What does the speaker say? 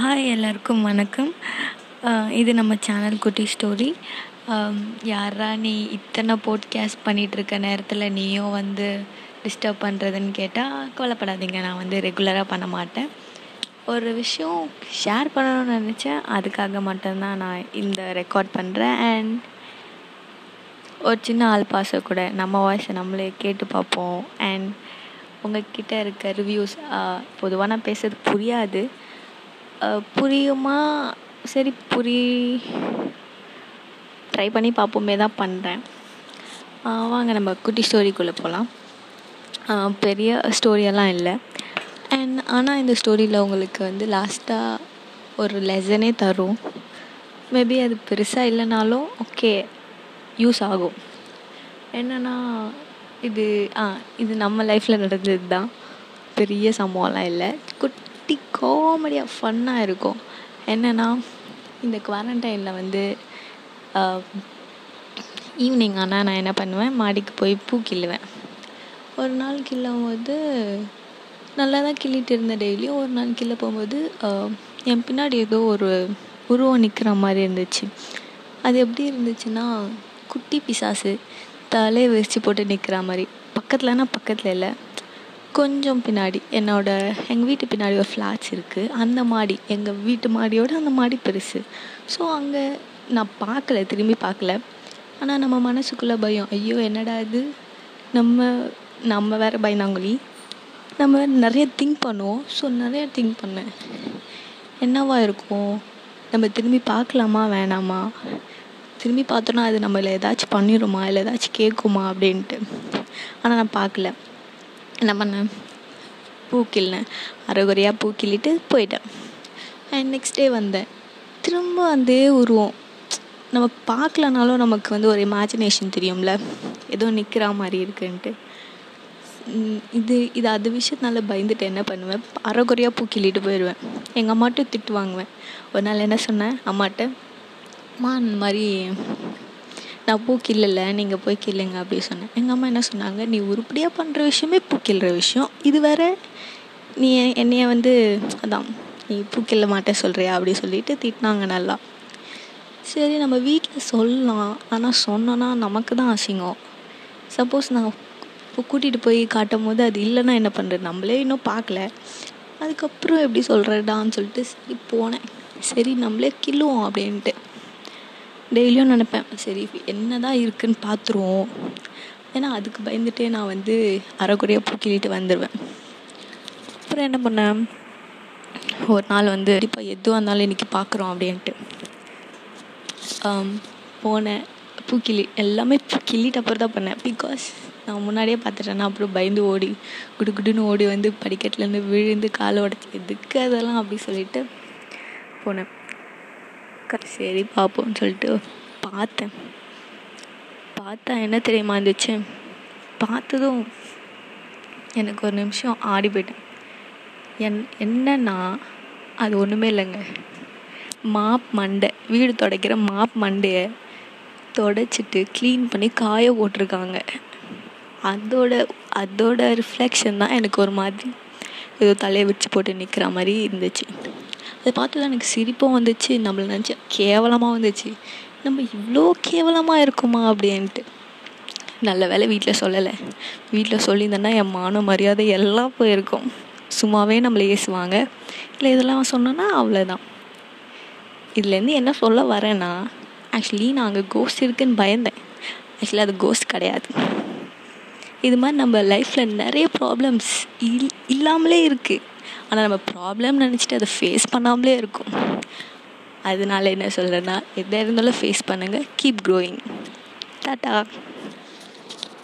Hi எல்லாருக்கும் வணக்கம். இது நம்ம சேனல் குட்டி ஸ்டோரி யாரா நீ இத்தனை போட்காஸ்ட் பண்ணிகிட்ருக்க நேரத்தில் நீயும் வந்து டிஸ்டர்ப் பண்ணுறதுன்னு கேட்டால் கவலைப்படாதீங்க நான் வந்து ரெகுலராக பண்ண மாட்டேன். ஒரு விஷயம் ஷேர் பண்ணணும்னு நினச்சேன் அதுக்காக மட்டும்தான் நான் இந்த ரெக்கார்ட் பண்ணுறேன் அண்ட் ஒரு சின்ன ஆள் பாச கூட நம்ம வாய்ஸை நம்மளே கேட்டு பார்ப்போம். அண்ட் உங்ககிட்ட இருக்க ரிவ்யூஸ் பொதுவாக நான் பேசுறது புரியாது. புரியுமா? சரி புரி. ட்ரை பண்ணி பார்ப்போமே தான் பண்ணுறேன் வாங்க நம்ம குட்டி ஸ்டோரிக்குள்ளே போகலாம் பெரிய ஸ்டோரியெல்லாம் இல்லை. அண்ட் ஆனால் இந்த ஸ்டோரியில் உங்களுக்கு வந்து லாஸ்ட்டாக ஒரு லெசனே தரும். மேபி அது பெருசாக இல்லைனாலும் ஓகே யூஸ் ஆகும். என்னென்னா இது ஆ இது நம்ம லைஃப்பில் நடந்தது தான் பெரிய சம்பவம்லாம் இல்லை. குட் குட்டி காமெடியாக ஃபன்னாக இருக்கும். என்னென்னா இந்த குவாரண்டைனில் வந்து um, ஈவினிங் ஆனால் நான் என்ன பண்ணுவேன்? மாடிக்கு போய் பூ கிள்ளுவேன். ஒரு நாள் கிள்ளும் போது நல்லா தான் கிள்ளிட்டு இருந்தேன் டெய்லியும். ஒரு நாள் கிள்ள போகும்போது um, என் பின்னாடி ஏதோ ஒரு உருவம் நிற்கிற மாதிரி இருந்துச்சு. அது எப்படி இருந்துச்சுன்னா குட்டி பிசாசு தலையை விரித்து போட்டு நிற்கிற மாதிரி. பக்கத்துலனா பக்கத்தில் இல்லை. கொஞ்சம் பின்னாடி என்னோடய எங்கள் வீட்டு பின்னாடி ஒரு ஃப்ளாட்ஸ் இருக்குது அந்த மாடி எங்கள் வீட்டு மாடியோட அந்த மாடி பெருசு. ஸோ அங்கே நான் பார்க்கல திரும்பி பார்க்கல. ஆனால் நம்ம மனசுக்குள்ளே பயம். ஐயோ என்னடா இது? நம்ம நம்ம வேறு பயந்தாங்குழி. நம்ம நிறைய திங்க் பண்ணுவோம். ஸோ நிறைய திங்க் பண்ணேன். என்னவா இருக்கும்? நம்ம திரும்பி பார்க்கலாமா வேணாமா? திரும்பி பார்த்தோன்னா அது நம்மளை ஏதாச்சும் பண்ணிடுமா இல்லை ஏதாச்சும் கேட்குமா? அப்படின்ட்டு. ஆனால் நான் பார்க்கல. என்ன பண்ணேன் பூ கிள்ளினேன் அரைகுறையாக பூ கிள்ளிட்டு போயிட்டேன் அண்ட் நெக்ஸ்ட் டே வந்தேன். திரும்ப அதே உருவம். நம்ம பார்க்கலனாலும் நமக்கு வந்து ஒரு இமேஜினேஷன் தெரியும்ல? ஏதோ நிற்கிற மாதிரி இருக்குன்ட்டு. இது இது அது விஷயத்தினால பயந்துட்டு என்ன பண்ணுவேன்? அரைகுறையாக பூ கிள்ளிட்டு போயிடுவேன். எங்கள் அம்மாட்டும் திட்டு வாங்குவேன். ஒரு நாள் என்ன சொன்னேன்? அம்மாட்ட அம்மா இந்த மாதிரி நான் பூ கிள்ளலை நீங்கள் போய் கிள்ளுங்க அப்படி சொன்னேன். எங்கள் அம்மா என்ன சொன்னாங்க நீ உருப்படியாக பண்ணுற விஷயமே பூ கிள்ளுற விஷயம். இது வேற நீ என்னைய வந்து அதான் நீ பூ கிள்ள மாட்டேன் சொல்கிறியா அப்படி சொல்லிட்டு திட்டினாங்க நல்லா. சரி நம்ம வீட்டில் சொல்லலாம். ஆனால் சொன்னோன்னா நமக்கு தான் அசிங்கம். சப்போஸ் நான் இப்போ கூட்டிகிட்டு போய் காட்டும் போது அது இல்லைன்னா என்ன பண்ணுறது நம்மளே இன்னும் பார்க்கல. அதுக்கப்புறம் எப்படி சொல்கிறடான்னு சொல்லிட்டு சரி போனேன். சரி நம்மளே கிள்ளுவோம் அப்படின்ட்டு. டெய்லியும் நினப்பேன் சரி என்ன தான் இருக்குதுன்னு பார்த்துருவோம் ஏன்னா அதுக்கு பயந்துட்டே நான் வந்து அரைக்குறையாக பூ கிள்ளிட்டு வந்துடுவேன் அப்புறம் என்ன பண்ணேன் ஒரு நாள் வந்து இப்போ எதுவாக இருந்தாலும் இன்றைக்கி பார்க்குறோம் அப்படின்ட்டு. போனேன். பூ எல்லாமே பூ கிள்ளிட்டு அப்புறம் தான் பண்ணேன். பிகாஸ் நான் முன்னாடியே பார்த்துட்டேன்னா அப்புறம் பயந்து ஓடி குடு குடுன்னு ஓடி வந்து படிக்கட்டுலேருந்து விழுந்து காலை உடச்சி எதுக்கு அதெல்லாம்? அப்படி சொல்லிட்டு போனேன். சரி பார்ப்போம்னு சொல்லிட்டு பார்த்தேன். பார்த்தா என்ன தெரியுமா இருந்துச்சு? பார்த்ததும் எனக்கு ஒரு நிமிஷம் ஆடி போயிட்டேன். என் என்னன்னா அது ஒன்றுமே இல்லைங்க. மாப் மண்டை வீடு துடைக்கிற மாப் மண்டையை தொடச்சிட்டு க்ளீன் பண்ணி காய போட்டிருக்காங்க. அதோட அதோட ரிஃப்ளெக்ஷன் தான் எனக்கு ஒரு மாதிரி ஏதோ தலையை விரிச்சு போட்டு நிற்கிற மாதிரி இருந்துச்சு. அதை பார்த்து தான் எனக்கு சிரிப்பும் வந்துச்சு நம்மளை நினச்சி கேவலமாக வந்துச்சு. நம்ம இவ்வளோ கேவலமாக இருக்குமா அப்படின்ட்டு. நல்ல வேலை வீட்டில் சொல்லலை. வீட்டில் சொல்லியிருந்தேன்னா என் மான மரியாதை எல்லாம் போயிருக்கும். சும்மாவே நம்மளை ஏசுவாங்க. இல்லை இதெல்லாம் சொன்னோன்னா அவ்வளோதான் இதுலேருந்து என்ன சொல்ல வரேன்னா ஆக்சுவலி நான் அங்கே கோஸ்ட் இருக்குன்னு பயந்தேன். ஆக்சுவலி அது கோஸ்ட் கிடையாது. இது மாதிரி நம்ம லைஃப்பில் நிறைய ப்ராப்ளம்ஸ் இல் இல்லாமலே இருக்குது ஆனால் நம்ம ப்ராப்ளம் நினச்சிட்டு அதை ஃபேஸ் பண்ணாமலே இருக்கும். அதனால என்ன சொல்கிறேன்னா எதாக இருந்தாலும் ஃபேஸ் பண்ணுங்கள் கீப் க்ரோயிங் டாட்டா